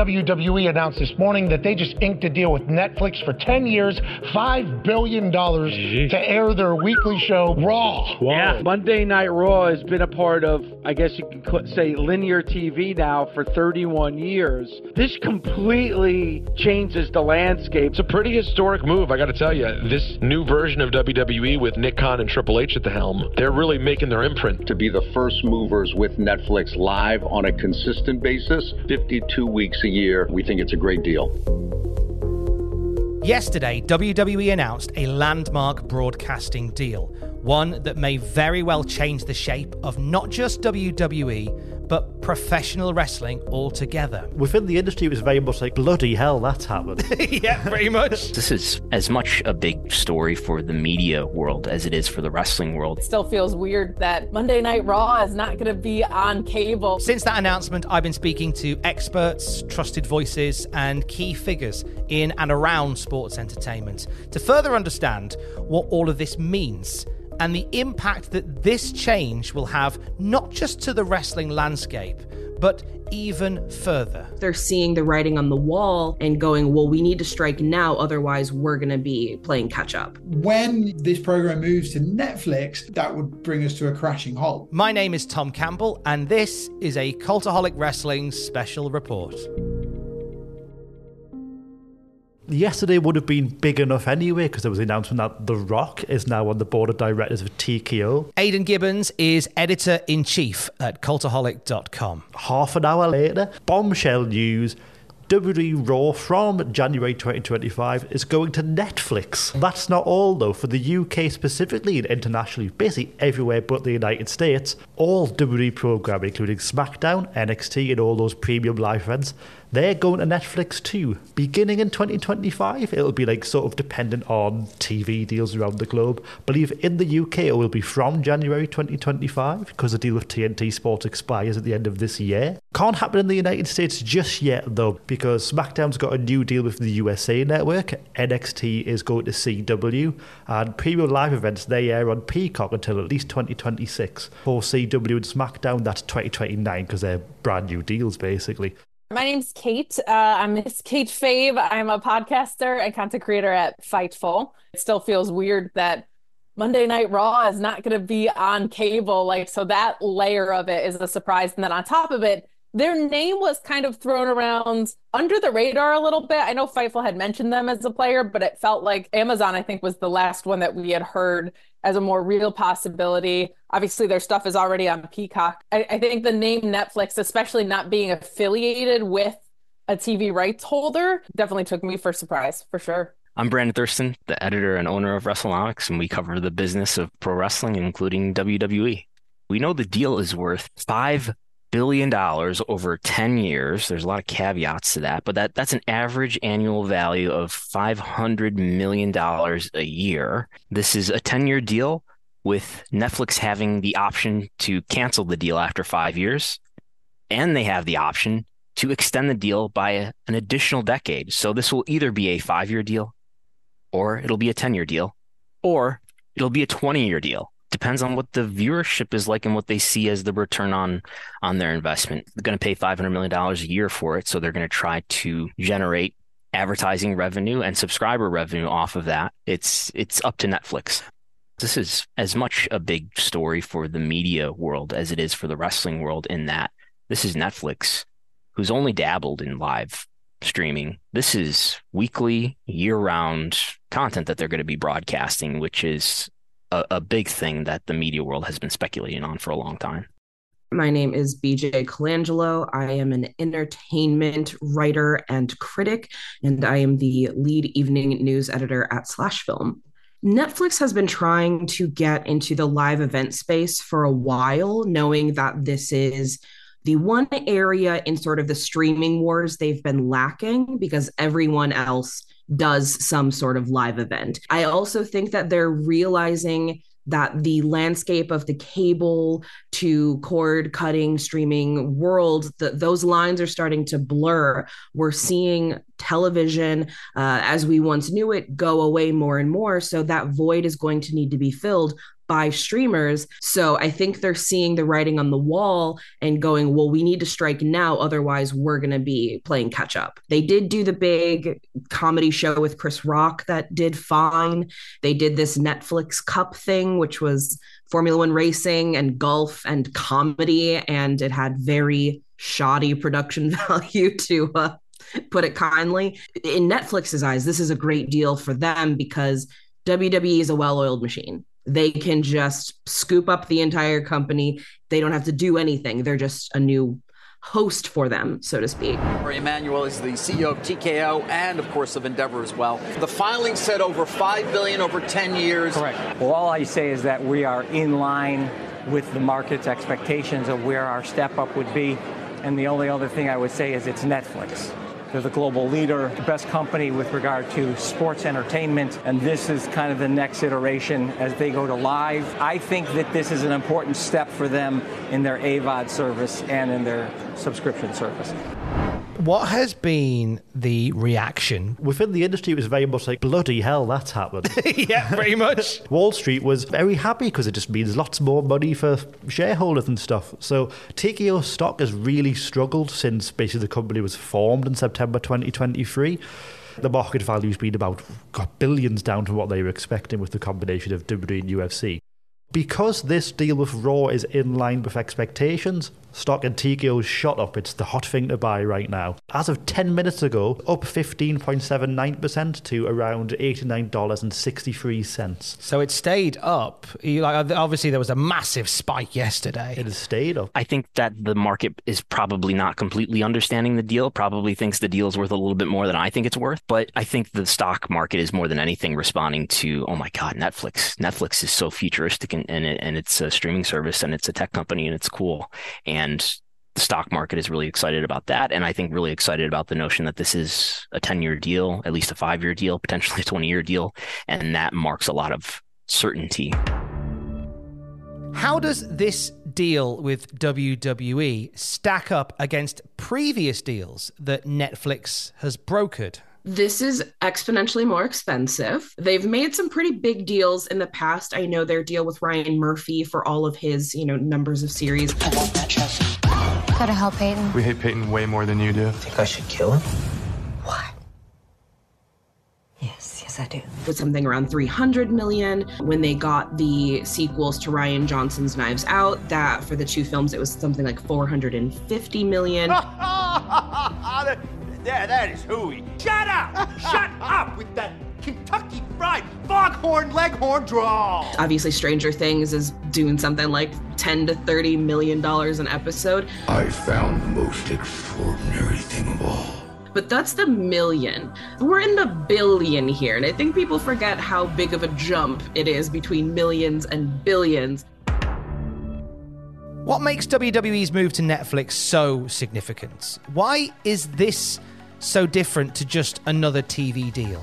WWE announced this morning that they just inked a deal with Netflix for 10 years, $5 billion to air their weekly show, Raw. Yeah. Monday Night Raw has been a part of, I guess you can cl- say, linear TV now for 31 years. This completely changes the landscape. It's a pretty historic move, I got to tell you. This new version of WWE with Nick Khan and Triple H at the helm, they're really making their imprint. To be the first movers with Netflix live on a consistent basis, 52 weeks a year, we think it's a great deal. Yesterday, WWE announced a landmark broadcasting deal, one that may very well change the shape of not just WWE, but professional wrestling altogether. Within the industry, it was very much like, bloody hell, that's happened. yeah, pretty much. This is as much a big story for the media world as it is for the wrestling world. It still feels weird that Monday Night Raw is not going to be on cable. Since that announcement, I've been speaking to experts, trusted voices, and key figures in and around sports entertainment to further understand what all of this means and the impact that this change will have not just to the wrestling landscape, but even further. They're seeing the writing on the wall and going, well, we need to strike now, otherwise, we're going to be playing catch up. When this program moves to Netflix, that would bring us to a crashing halt. My name is Tom Campbell, and this is a Cultaholic Wrestling special report yesterday would have been big enough anyway because there was the announcement that The Rock is now on the board of directors of TKO. Aidan Gibbons is editor in chief at cultaholic.com. Half an hour later, bombshell news. WWE Raw from January 2025 is going to Netflix. That's not all though. For the UK specifically and internationally, basically everywhere but the United States, all WWE programming, including SmackDown, NXT, and all those premium live events, they're going to Netflix too. Beginning in 2025, it'll be like sort of dependent on TV deals around the globe. I believe in the UK it will be from January 2025 because the deal with TNT Sports expires at the end of this year. Can't happen in the United States just yet though because SmackDown's got a new deal with the USA network, NXT is going to CW, and premium live events they air on Peacock until at least 2026. For CW and SmackDown, that's 2029 because they're brand new deals basically. My name's Kate. Uh, I'm Miss Kate Fave. I'm a podcaster and content creator at Fightful. It still feels weird that Monday Night Raw is not going to be on cable. Like, so that layer of it is a surprise. And then on top of it, their name was kind of thrown around under the radar a little bit. I know Fightful had mentioned them as a player, but it felt like Amazon, I think, was the last one that we had heard as a more real possibility. Obviously, their stuff is already on Peacock. I, I think the name Netflix, especially not being affiliated with a TV rights holder, definitely took me for surprise, for sure. I'm Brandon Thurston, the editor and owner of WrestleNomics, and we cover the business of pro wrestling, including WWE. We know the deal is worth five billion dollars over 10 years. There's a lot of caveats to that, but that that's an average annual value of 500 million dollars a year. This is a 10-year deal with Netflix having the option to cancel the deal after 5 years, and they have the option to extend the deal by a, an additional decade. So this will either be a 5-year deal or it'll be a 10-year deal or it'll be a 20-year deal depends on what the viewership is like and what they see as the return on on their investment. They're going to pay 500 million dollars a year for it, so they're going to try to generate advertising revenue and subscriber revenue off of that. It's it's up to Netflix. This is as much a big story for the media world as it is for the wrestling world, in that this is Netflix, who's only dabbled in live streaming. This is weekly, year round content that they're going to be broadcasting, which is a, a, big thing that the media world has been speculating on for a long time. My name is BJ Colangelo. I am an entertainment writer and critic, and I am the lead evening news editor at Slash Film. Netflix has been trying to get into the live event space for a while, knowing that this is the one area in sort of the streaming wars they've been lacking because everyone else does some sort of live event. I also think that they're realizing that the landscape of the cable to cord cutting streaming world the, those lines are starting to blur. We're seeing television uh, as we once knew it go away more and more. So that void is going to need to be filled by streamers. So I think they're seeing the writing on the wall and going, well, we need to strike now. Otherwise, we're going to be playing catch up. They did do the big comedy show with Chris Rock that did fine. They did this Netflix Cup thing, which was Formula One racing and golf and comedy. And it had very shoddy production value to uh, put it kindly. In Netflix's eyes, this is a great deal for them because WWE is a well oiled machine they can just scoop up the entire company. They don't have to do anything. They're just a new host for them, so to speak. Emanuel is the CEO of TKO and, of course, of Endeavor as well. The filing said over five billion over ten years. Correct. Well, all I say is that we are in line with the market's expectations of where our step up would be. And the only other thing I would say is it's Netflix. They're the global leader, the best company with regard to sports entertainment, and this is kind of the next iteration as they go to live. I think that this is an important step for them in their AVOD service and in their subscription service. What has been the reaction? Within the industry, it was very much like, bloody hell, that's happened. yeah, pretty much. Wall Street was very happy because it just means lots more money for shareholders and stuff. So TKO stock has really struggled since basically the company was formed in September 2023 the market value's been about got billions down from what they were expecting with the combination of WWE and UFC. Because this deal with Raw is in line with expectations, stock in TKO shot up. It's the hot thing to buy right now. As of 10 minutes ago, up 15.79% to around $89.63. So it stayed up. Like obviously there was a massive spike yesterday. It has stayed up. I think that the market is probably not completely understanding the deal. Probably thinks the deal is worth a little bit more than I think it's worth. But I think the stock market is more than anything responding to, oh my God, Netflix. Netflix is so futuristic and, and, it, and it's a streaming service and it's a tech company and it's cool. And the stock market is really excited about that. And I think really excited about the notion that this is a 10 year deal, at least a five year deal, potentially a 20 year deal. And that marks a lot of certainty. How does this deal with WWE stack up against previous deals that Netflix has brokered? This is exponentially more expensive. They've made some pretty big deals in the past. I know their deal with Ryan Murphy for all of his, you know, numbers of series. I want that trophy. Gotta help Peyton. We hate Peyton way more than you do. Think I should kill him? What? Yes, yes, I do. With something around 300 million. When they got the sequels to Rian Johnson's Knives Out, that for the two films, it was something like 450 million. There, that is hooey. Shut up! Shut up with that Kentucky Fried Foghorn Leghorn drawl. Obviously, Stranger Things is doing something like 10 to 30 million dollars an episode. I found the most extraordinary thing of all. But that's the million. We're in the billion here, and I think people forget how big of a jump it is between millions and billions. What makes WWE's move to Netflix so significant? Why is this so different to just another TV deal?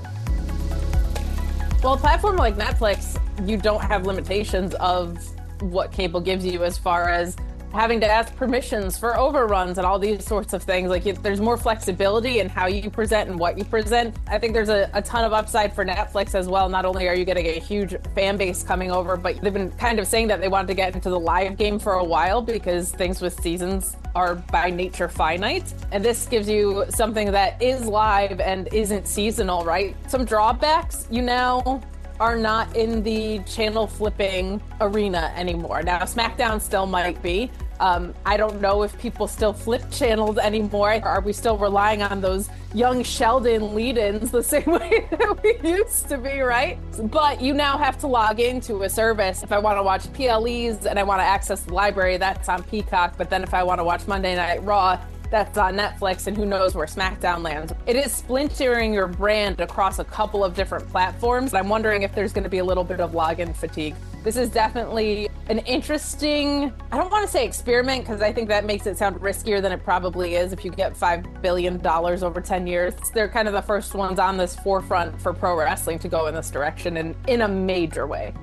Well, a platform like Netflix, you don't have limitations of what cable gives you as far as having to ask permissions for overruns and all these sorts of things. Like there's more flexibility in how you present and what you present. I think there's a, a, ton of upside for Netflix as well. Not only are you getting a huge fan base coming over, but they've been kind of saying that they wanted to get into the live game for a while because things with seasons are by nature finite. And this gives you something that is live and isn't seasonal, right? Some drawbacks you now are not in the channel flipping arena anymore. Now, SmackDown still might be. Um, I don't know if people still flip channels anymore. Are we still relying on those young Sheldon lead ins the same way that we used to be, right? But you now have to log into a service. If I want to watch PLEs and I want to access the library, that's on Peacock. But then if I want to watch Monday Night Raw, that's on Netflix, and who knows where SmackDown lands. It is splintering your brand across a couple of different platforms. I'm wondering if there's going to be a little bit of login fatigue. This is definitely an interesting, I don't want to say experiment because I think that makes it sound riskier than it probably is if you get $5 billion over 10 years. They're kind of the first ones on this forefront for pro wrestling to go in this direction and in a major way.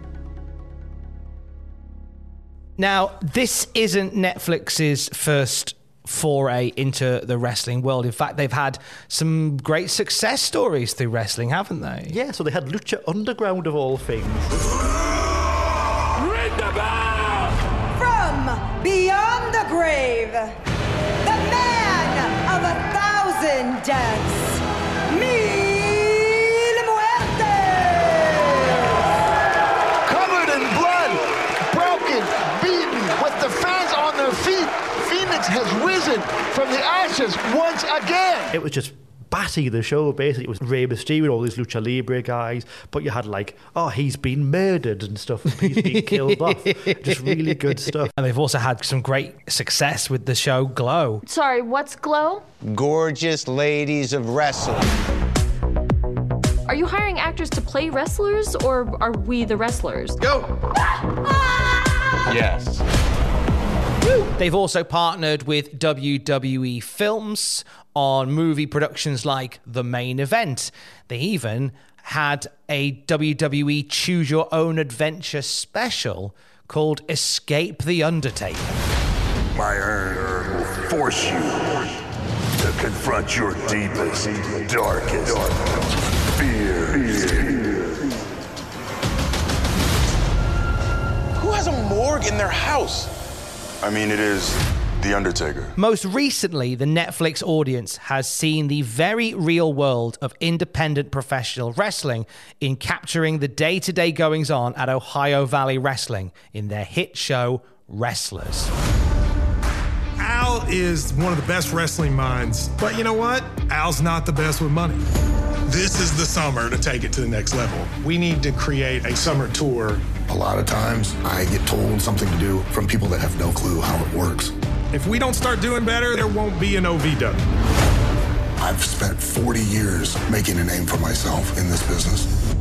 Now, this isn't Netflix's first foray into the wrestling world. In fact, they've had some great success stories through wrestling, haven't they? Yeah, so they had Lucha Underground of all things. Ring the bell! From beyond the grave, the man of a thousand deaths, Mil Muertes! Covered in blood, broken, beaten, with the fans on their feet, Fenix has risen from the ashes once again. It was just batty the show basically it was Rey Mysterio all these lucha libre guys but you had like oh he's been murdered and stuff he's been killed off just really good stuff and they've also had some great success with the show Glow Sorry, what's Glow? Gorgeous ladies of wrestling. Are you hiring actors to play wrestlers or are we the wrestlers? Go! Yes. They've also partnered with WWE Films on movie productions like The Main Event. They even had a WWE Choose Your Own Adventure special called Escape the Undertaker. My urn will force you to confront your deepest, darkest fears. Who has a morgue in their house? I mean, it is The Undertaker. Most recently, the Netflix audience has seen the very real world of independent professional wrestling in capturing the day to day goings on at Ohio Valley Wrestling in their hit show, Wrestlers. Al is one of the best wrestling minds, but you know what? Al's not the best with money. This is the summer to take it to the next level. We need to create a summer tour. A lot of times, I get told something to do from people that have no clue how it works. If we don't start doing better, there won't be an OVW. I've spent 40 years making a name for myself in this business.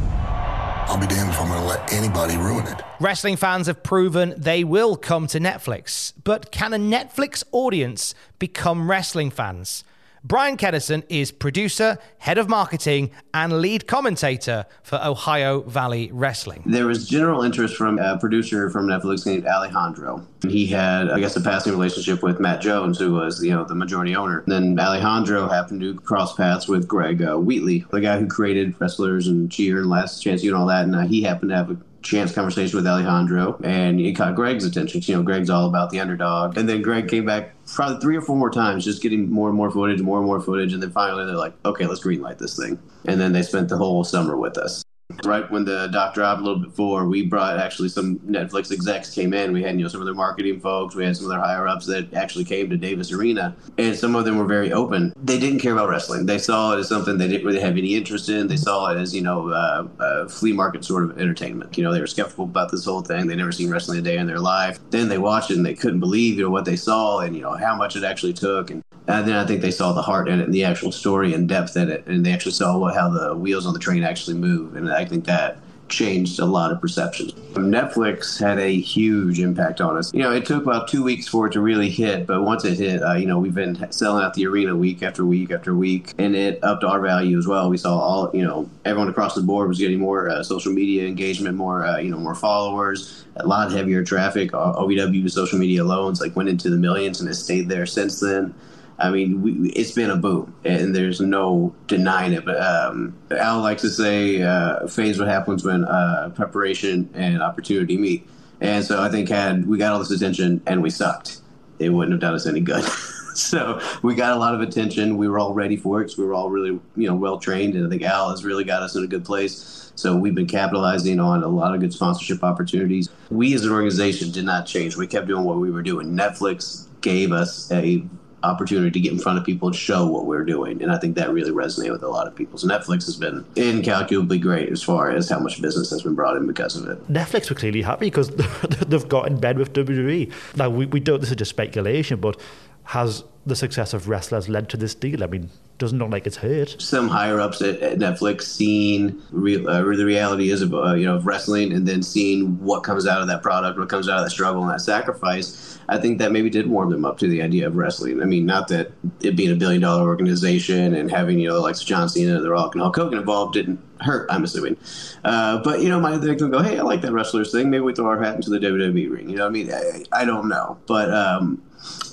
I'll be damned if I'm going to let anybody ruin it. Wrestling fans have proven they will come to Netflix, but can a Netflix audience become wrestling fans? Bryan Kenniston is producer, head of marketing, and lead commentator for Ohio Valley Wrestling. There was general interest from a producer from Netflix named Alejandro. He had, I guess, a passing relationship with Matt Jones, who was, you know, the majority owner. Then Alejandro happened to cross paths with Greg uh, Whiteley, the guy who created Wrestlers and Cheer and Last Chance U and all that. And uh, he happened to have a chance conversation with Alejandro, and it caught Greg's attention. You know, Greg's all about the underdog. And then Greg came back probably three or four more times, just getting more and more footage, more and more footage. And then finally, they're like, okay, let's greenlight this thing. And then they spent the whole summer with us. Right when the doc dropped a little bit before, we brought actually some Netflix execs came in. We had you know some of their marketing folks, we had some of their higher ups that actually came to Davis Arena, and some of them were very open. They didn't care about wrestling. They saw it as something they didn't really have any interest in. They saw it as you know uh, a flea market sort of entertainment. You know they were skeptical about this whole thing. They never seen wrestling a day in their life. Then they watched it and they couldn't believe you know what they saw and you know how much it actually took. And, and then I think they saw the heart in it and the actual story and depth in it, and they actually saw what, how the wheels on the train actually move. And I think that changed a lot of perceptions. Netflix had a huge impact on us. You know, it took about two weeks for it to really hit, but once it hit, uh, you know, we've been selling out the arena week after week after week, and it upped our value as well. We saw all, you know, everyone across the board was getting more uh, social media engagement, more, uh, you know, more followers, a lot heavier traffic. OVW social media loans like went into the millions, and it stayed there since then. I mean, we, it's been a boom, and there's no denying it. But um, Al likes to say, uh, "Phase what happens when uh, preparation and opportunity meet." And so I think had we got all this attention and we sucked, it wouldn't have done us any good. so we got a lot of attention. We were all ready for it we were all really, you know, well trained, and I think Al has really got us in a good place. So we've been capitalizing on a lot of good sponsorship opportunities. We as an organization did not change. We kept doing what we were doing. Netflix gave us a opportunity to get in front of people and show what we're doing. And I think that really resonated with a lot of people. So Netflix has been incalculably great as far as how much business has been brought in because of it. Netflix were clearly happy because they've got in bed with WWE. Now, we, we don't, this is just speculation, but has the success of wrestlers led to this deal? I mean, doesn't look like it's hurt. Some higher ups at, at Netflix seeing real, uh, the reality is of uh, you know of wrestling, and then seeing what comes out of that product, what comes out of that struggle and that sacrifice. I think that maybe did warm them up to the idea of wrestling. I mean, not that it being a billion dollar organization and having you know like John Cena, The Rock, and Hulk Hogan involved didn't hurt. I'm assuming, uh, but you know, my they can go, hey, I like that wrestlers thing. Maybe we throw our hat into the WWE ring. You know, I mean, I, I don't know, but um,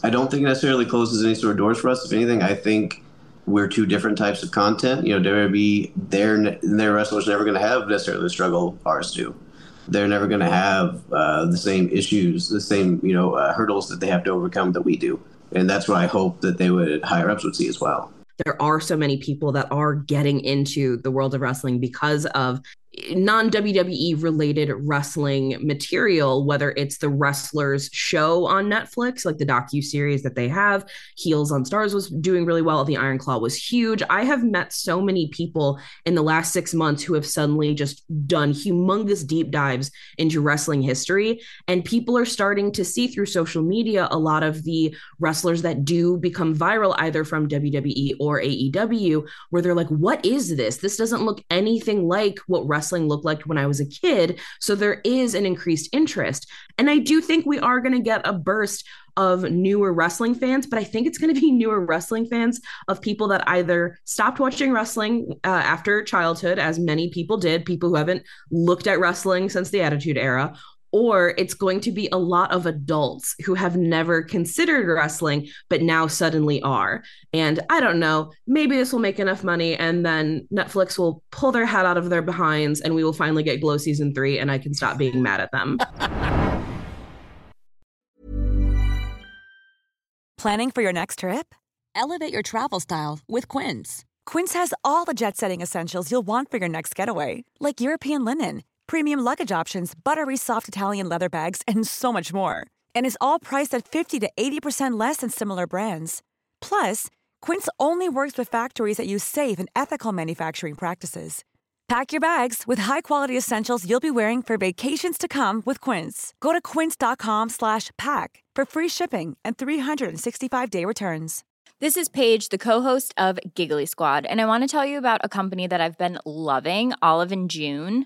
I don't think it necessarily closes any sort of doors for us. If anything, I think we're two different types of content. You know, WWE, their their wrestlers never going to have necessarily the struggle ours do. They're never going to have uh, the same issues, the same you know uh, hurdles that they have to overcome that we do, and that's what I hope that they would higher ups would see as well there are so many people that are getting into the world of wrestling because of non WWE related wrestling material, whether it's the wrestlers show on Netflix, like the docu series that they have. Heels on Starz was doing really well. The Iron Claw was huge. I have met so many people in the last six months who have suddenly just done humongous deep dives into wrestling history, and people are starting to see through social media a lot of the wrestlers that do become viral either from WWE or AEW, where they're like, "What is this? This doesn't look anything like what wrestling." Wrestling looked like when I was a kid. So there is an increased interest. And I do think we are going to get a burst of newer wrestling fans, but I think it's going to be newer wrestling fans of people that either stopped watching wrestling uh, after childhood, as many people did, people who haven't looked at wrestling since the Attitude Era, or it's going to be a lot of adults who have never considered wrestling but now suddenly are. And I don't know, maybe this will make enough money and then Netflix will pull their hat out of their behinds and we will finally get Glow season 3 and I can stop being mad at them. Planning for your next trip? Elevate your travel style with Quince. Quince has all the jet-setting essentials you'll want for your next getaway, like European linen premium luggage options, buttery soft Italian leather bags, and so much more. And is all priced at 50 to 80% less than similar brands. Plus, Quince only works with factories that use safe and ethical manufacturing practices. Pack your bags with high-quality essentials you'll be wearing for vacations to come with Quince. Go to quince.com/pack for free shipping and 365-day returns. This is Paige, the co-host of Giggly Squad, and I want to tell you about a company that I've been loving, Olive and June.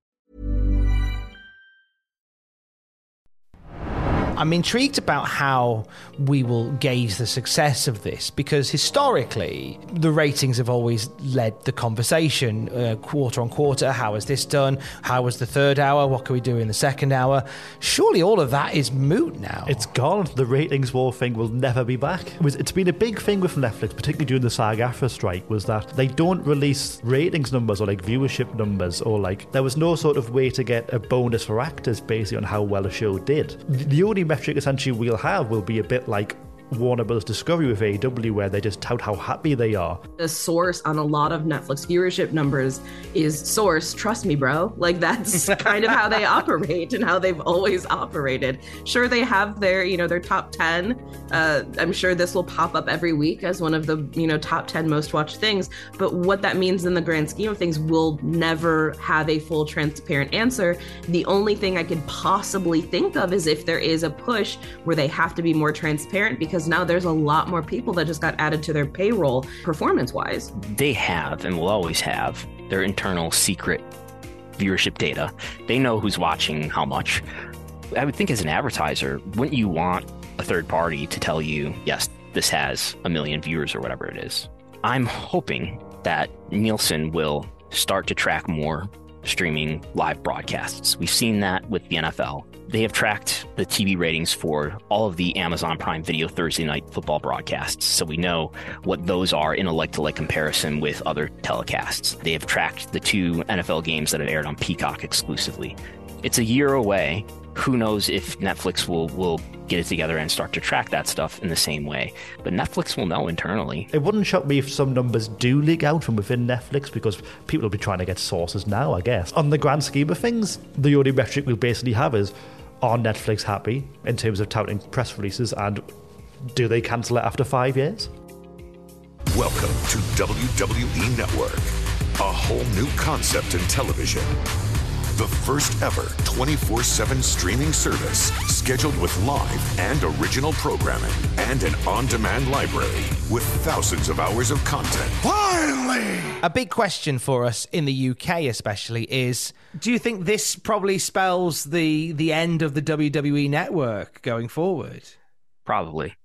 I'm intrigued about how we will gauge the success of this because historically the ratings have always led the conversation uh, quarter on quarter. How was this done? How was the third hour? What can we do in the second hour? Surely all of that is moot now. It's gone. The ratings war thing will never be back. It was, it's been a big thing with Netflix, particularly during the SAG-AFTRA strike, was that they don't release ratings numbers or like viewership numbers or like there was no sort of way to get a bonus for actors based on how well a show did. The only metric essentially we'll have will be a bit like Warner Bros. Discovery with AEW, where they just tout how happy they are. The source on a lot of Netflix viewership numbers is source. Trust me, bro. Like that's kind of how they operate and how they've always operated. Sure, they have their you know their top ten. Uh, I'm sure this will pop up every week as one of the you know top ten most watched things. But what that means in the grand scheme of things, we'll never have a full transparent answer. The only thing I could possibly think of is if there is a push where they have to be more transparent because now there's a lot more people that just got added to their payroll performance wise. They have and will always have their internal secret viewership data. They know who's watching how much. I would think as an advertiser, wouldn't you want a third party to tell you, yes, this has a million viewers or whatever it is? I'm hoping that Nielsen will start to track more streaming live broadcasts. We've seen that with the NFL. They have tracked the TV ratings for all of the Amazon Prime Video Thursday night football broadcasts, so we know what those are in a like to like comparison with other telecasts. They have tracked the two NFL games that have aired on Peacock exclusively. It's a year away. Who knows if Netflix will, will get it together and start to track that stuff in the same way. But Netflix will know internally. It wouldn't shock me if some numbers do leak out from within Netflix because people will be trying to get sources now, I guess. On the grand scheme of things, the only metric we basically have is are Netflix happy in terms of touting press releases and do they cancel it after five years? Welcome to WWE Network, a whole new concept in television. The first ever 24 7 streaming service scheduled with live and original programming and an on demand library with thousands of hours of content. Finally! A big question for us in the UK, especially, is do you think this probably spells the, the end of the WWE network going forward? Probably.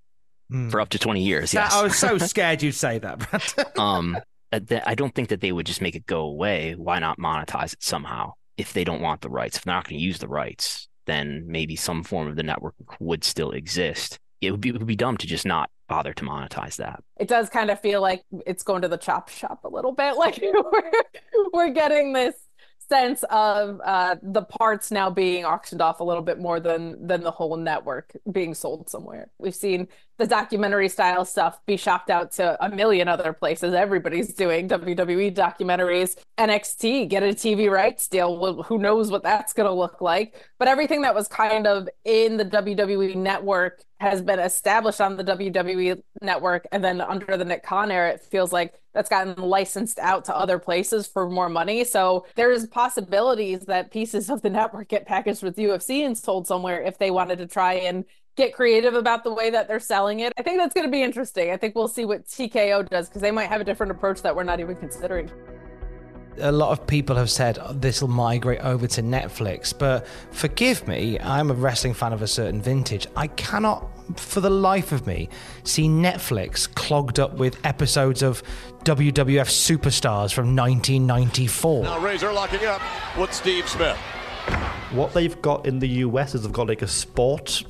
For up to 20 years, yes. I was so scared you'd say that, Brad. um, I don't think that they would just make it go away. Why not monetize it somehow? If they don't want the rights. If they're not going to use the rights, then maybe some form of the network would still exist. It would be it would be dumb to just not bother to monetize that. It does kind of feel like it's going to the chop shop a little bit. Like we're we're getting this sense of uh, the parts now being auctioned off a little bit more than than the whole network being sold somewhere. We've seen the documentary style stuff be shopped out to a million other places. Everybody's doing WWE documentaries. NXT get a TV rights deal. Well, who knows what that's going to look like? But everything that was kind of in the WWE network has been established on the WWE network, and then under the Nick Khan era, it feels like that's gotten licensed out to other places for more money. So there's possibilities that pieces of the network get packaged with UFC and sold somewhere if they wanted to try and get creative about the way that they're selling it. I think that's going to be interesting. I think we'll see what TKO does because they might have a different approach that we're not even considering. A lot of people have said oh, this will migrate over to Netflix, but forgive me, I'm a wrestling fan of a certain vintage. I cannot, for the life of me, see Netflix clogged up with episodes of WWF superstars from 1994. Now Razor locking up with Steve Smith. What they've got in the US is they've got like a sport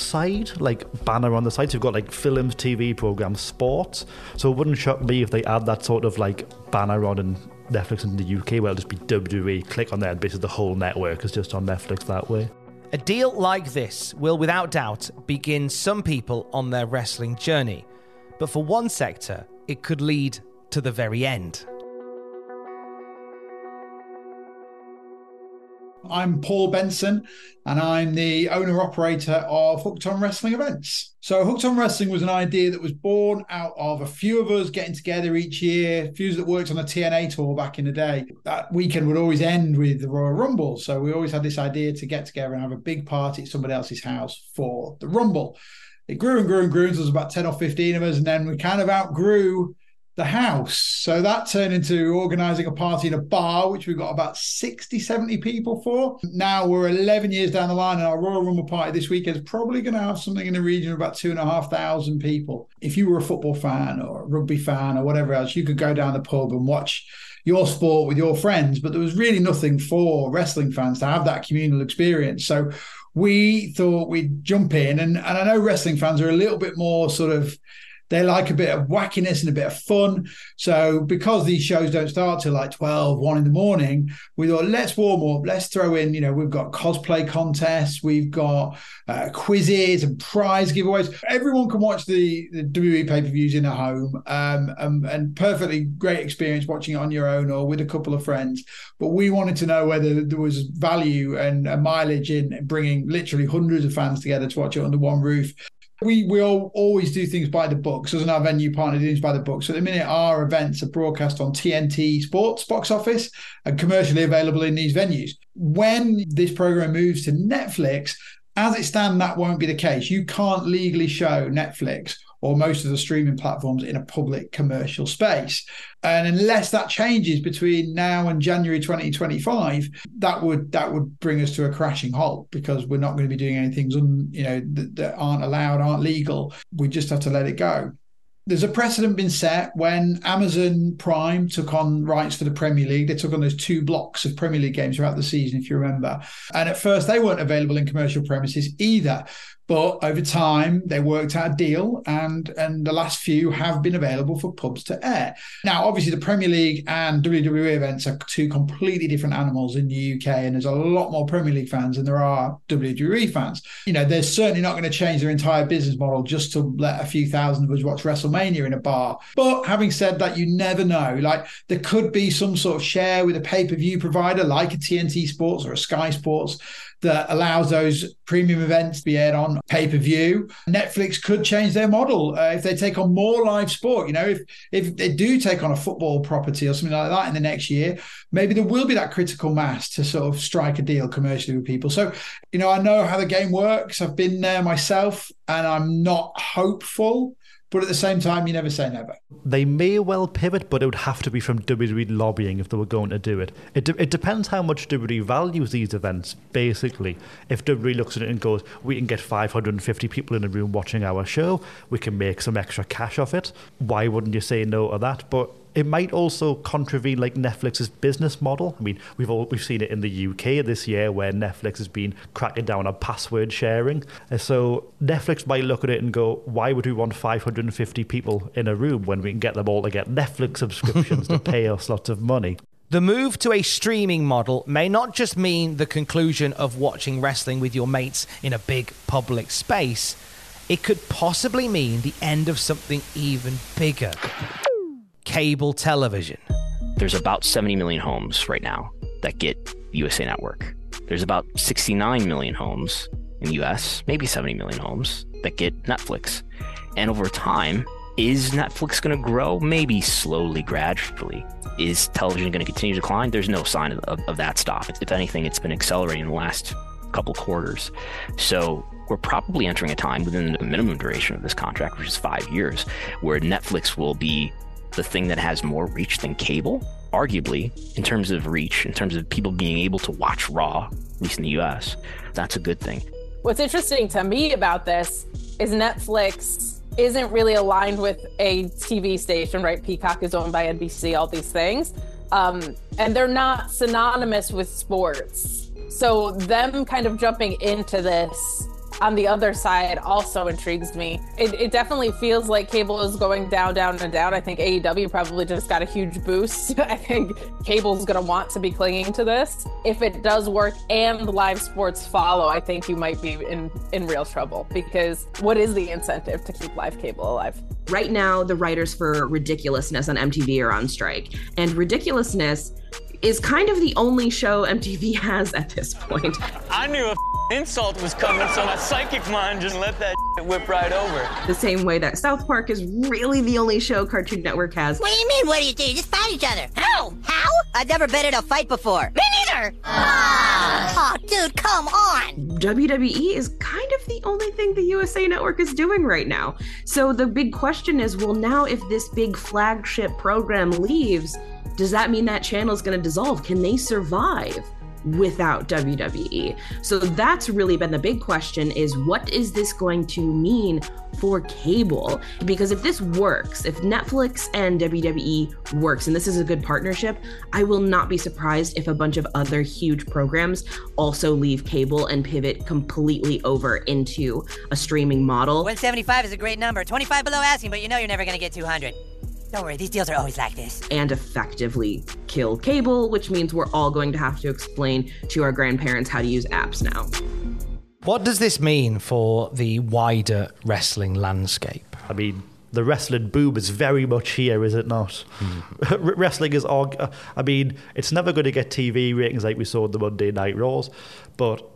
side, like banner on the side. So you've got like films, TV programs, sports. So it wouldn't shock me if they add that sort of like banner on in Netflix in the UK where it'll just be WWE. Click on there and basically the whole network is just on Netflix that way. A deal like this will without doubt begin some people on their wrestling journey. But for one sector, it could lead to the very end. I'm Paul Benson, and I'm the owner operator of Hooked on Wrestling events. So, Hooked on Wrestling was an idea that was born out of a few of us getting together each year, a few that worked on a TNA tour back in the day. That weekend would always end with the Royal Rumble. So, we always had this idea to get together and have a big party at somebody else's house for the Rumble. It grew and grew and grew until there was about 10 or 15 of us, and then we kind of outgrew the house. So that turned into organizing a party in a bar, which we got about 60, 70 people for. Now we're 11 years down the line, and our Royal Rumble party this weekend is probably going to have something in the region of about two and a half thousand people. If you were a football fan or a rugby fan or whatever else, you could go down the pub and watch your sport with your friends, but there was really nothing for wrestling fans to have that communal experience. So we thought we'd jump in, and, and I know wrestling fans are a little bit more sort of They like a bit of wackiness and a bit of fun. So, because these shows don't start till like 12, 1 in the morning, we thought, let's warm up. Let's throw in, you know, we've got cosplay contests, we've got uh, quizzes and prize giveaways. Everyone can watch the, the WWE pay per views in a home um, um, and perfectly great experience watching it on your own or with a couple of friends. But we wanted to know whether there was value and mileage in bringing literally hundreds of fans together to watch it under one roof. We we all always do things by the book. So as our venue partner doing things by the book. So at the minute our events are broadcast on TNT Sports box office and commercially available in these venues. When this program moves to Netflix, as it stands, that won't be the case. You can't legally show Netflix or most of the streaming platforms in a public commercial space. And unless that changes between now and January 2025, that would that would bring us to a crashing halt because we're not going to be doing anything un, you know that, that aren't allowed, aren't legal. We just have to let it go there's a precedent been set when Amazon Prime took on rights for the Premier League. They took on those two blocks of Premier League games throughout the season, if you remember. And at first, they weren't available in commercial premises either. But over time, they worked out a deal, and and the last few have been available for pubs to air. Now, obviously, the Premier League and WWE events are two completely different animals in the UK, and there's a lot more Premier League fans than there are WWE fans. You know, they're certainly not going to change their entire business model just to let a few thousand of us watch WrestleMania in a bar. But having said that, you never know. Like there could be some sort of share with a pay per view provider like a TNT Sports or a Sky Sports that allows those premium events to be aired on pay per view. Netflix could change their model uh, if they take on more live sport. You know, if if they do take on a football property or something like that in the next year, maybe there will be that critical mass to sort of strike a deal commercially with people. So, you know, I know how the game works. I've been there myself, and I'm not hopeful but at the same time, you never say never. They may well pivot, but it would have to be from WWE lobbying if they were going to do it. It, de- it depends how much WWE values these events, basically. If WWE looks at it and goes, we can get 550 people in a room watching our show, we can make some extra cash off it, why wouldn't you say no to that? But it might also contravene like Netflix's business model. I mean, we've all we've seen it in the UK this year where Netflix has been cracking down on password sharing. So Netflix might look at it and go, "Why would we want 550 people in a room when we can get them all to get Netflix subscriptions to pay us lots of money?" The move to a streaming model may not just mean the conclusion of watching wrestling with your mates in a big public space. It could possibly mean the end of something even bigger cable television. There's about 70 million homes right now that get USA Network. There's about 69 million homes in the US, maybe 70 million homes that get Netflix. And over time, is Netflix going to grow? Maybe slowly, gradually. Is television going to continue to decline? There's no sign of, of, of that stop. If anything, it's been accelerating in the last couple quarters. So we're probably entering a time within the minimum duration of this contract, which is five years, where Netflix will be the thing that has more reach than cable, arguably, in terms of reach, in terms of people being able to watch Raw, at least in the US. That's a good thing. What's interesting to me about this is Netflix isn't really aligned with a TV station, right? Peacock is owned by NBC, all these things. Um, and they're not synonymous with sports. So, them kind of jumping into this on the other side also intrigues me. It, it, definitely feels like cable is going down, down, and down. I think AEW probably just got a huge boost. I think cable's going to want to be clinging to this. If it does work and live sports follow, I think you might be in, in real trouble because what is the incentive to keep live cable alive? Right now, the writers for Ridiculousness on MTV are on strike. And Ridiculousness is kind of the only show MTV has at this point. I knew a insult was coming, so my psychic mind just let that whip right over. The same way that South Park is really the only show Cartoon Network has. What do you mean, what do you do? You just fight each other. How? How? I've never been in a fight before. Me neither! Oh, dude, come on! WWE is kind of the only thing the USA Network is doing right now. So the big question is well, now if this big flagship program leaves, does that mean that channel is going to dissolve? Can they survive? Without WWE. So that's really been the big question is what is this going to mean for cable? Because if this works, if Netflix and WWE works and this is a good partnership, I will not be surprised if a bunch of other huge programs also leave cable and pivot completely over into a streaming model. 175 is a great number. 25 below asking, but you know you're never going to get 200. Don't worry, these deals are always like this. And effectively kill cable, which means we're all going to have to explain to our grandparents how to use apps now. What does this mean for the wider wrestling landscape? I mean, the wrestling boom is very much here, is it not? Mm. wrestling is, uh, I mean, it's never going to get TV ratings like we saw in the Monday Night Raws, but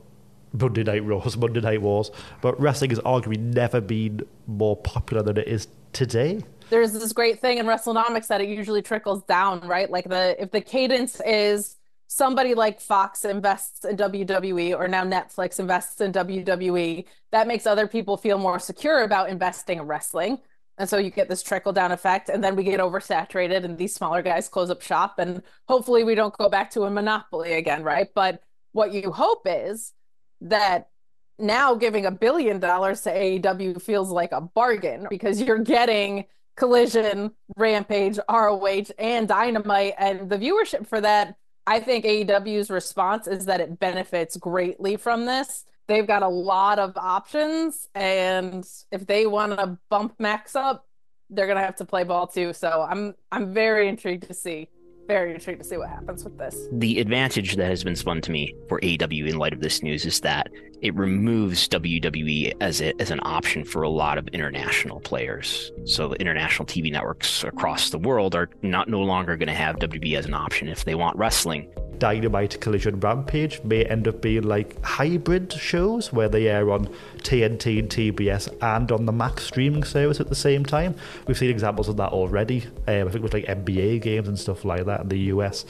Monday Night Raws, Monday Night Wars, but wrestling has arguably never been more popular than it is today there's this great thing in WrestleNomics that it usually trickles down, right? Like the if the cadence is somebody like Fox invests in WWE or now Netflix invests in WWE, that makes other people feel more secure about investing in wrestling. And so you get this trickle down effect, and then we get oversaturated, and these smaller guys close up shop, and hopefully we don't go back to a monopoly again, right? But what you hope is that now giving a billion dollars to AEW feels like a bargain because you're getting Collision, Rampage, ROH, and Dynamite. And the viewership for that, I think AEW's response is that it benefits greatly from this. They've got a lot of options. And if they want to bump Max up, they're gonna have to play ball too. So I'm I'm very intrigued to see very intrigued to see what happens with this. The advantage that has been spun to me for AEW in light of this news is that it removes WWE as a, as an option for a lot of international players. So the international TV networks across the world are not no longer going to have WWE as an option if they want wrestling. Dynamite Collision Rampage may end up being like hybrid shows where they air on TNT and TBS and on the Max streaming service at the same time. We've seen examples of that already. Um, I think with like NBA games and stuff like that in the US.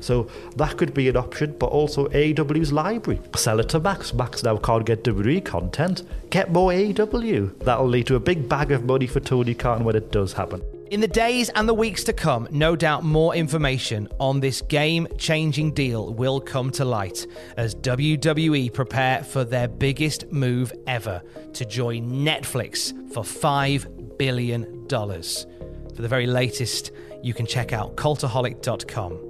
So that could be an option, but also AEW's library. Sell it to Max. Max now can't get WWE content. Get more AEW. That'll lead to a big bag of money for Tony Khan when it does happen. In the days and the weeks to come, no doubt more information on this game changing deal will come to light as WWE prepare for their biggest move ever to join Netflix for $5 billion. For the very latest, you can check out cultaholic.com.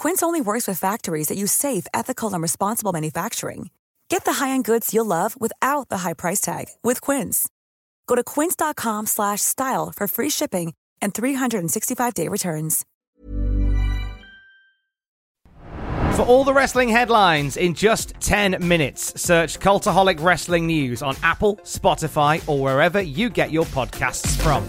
Quince only works with factories that use safe, ethical, and responsible manufacturing. Get the high-end goods you'll love without the high price tag with Quince. Go to quince.com/style for free shipping and 365-day returns. For all the wrestling headlines in just 10 minutes, search Cultaholic Wrestling News on Apple, Spotify, or wherever you get your podcasts from.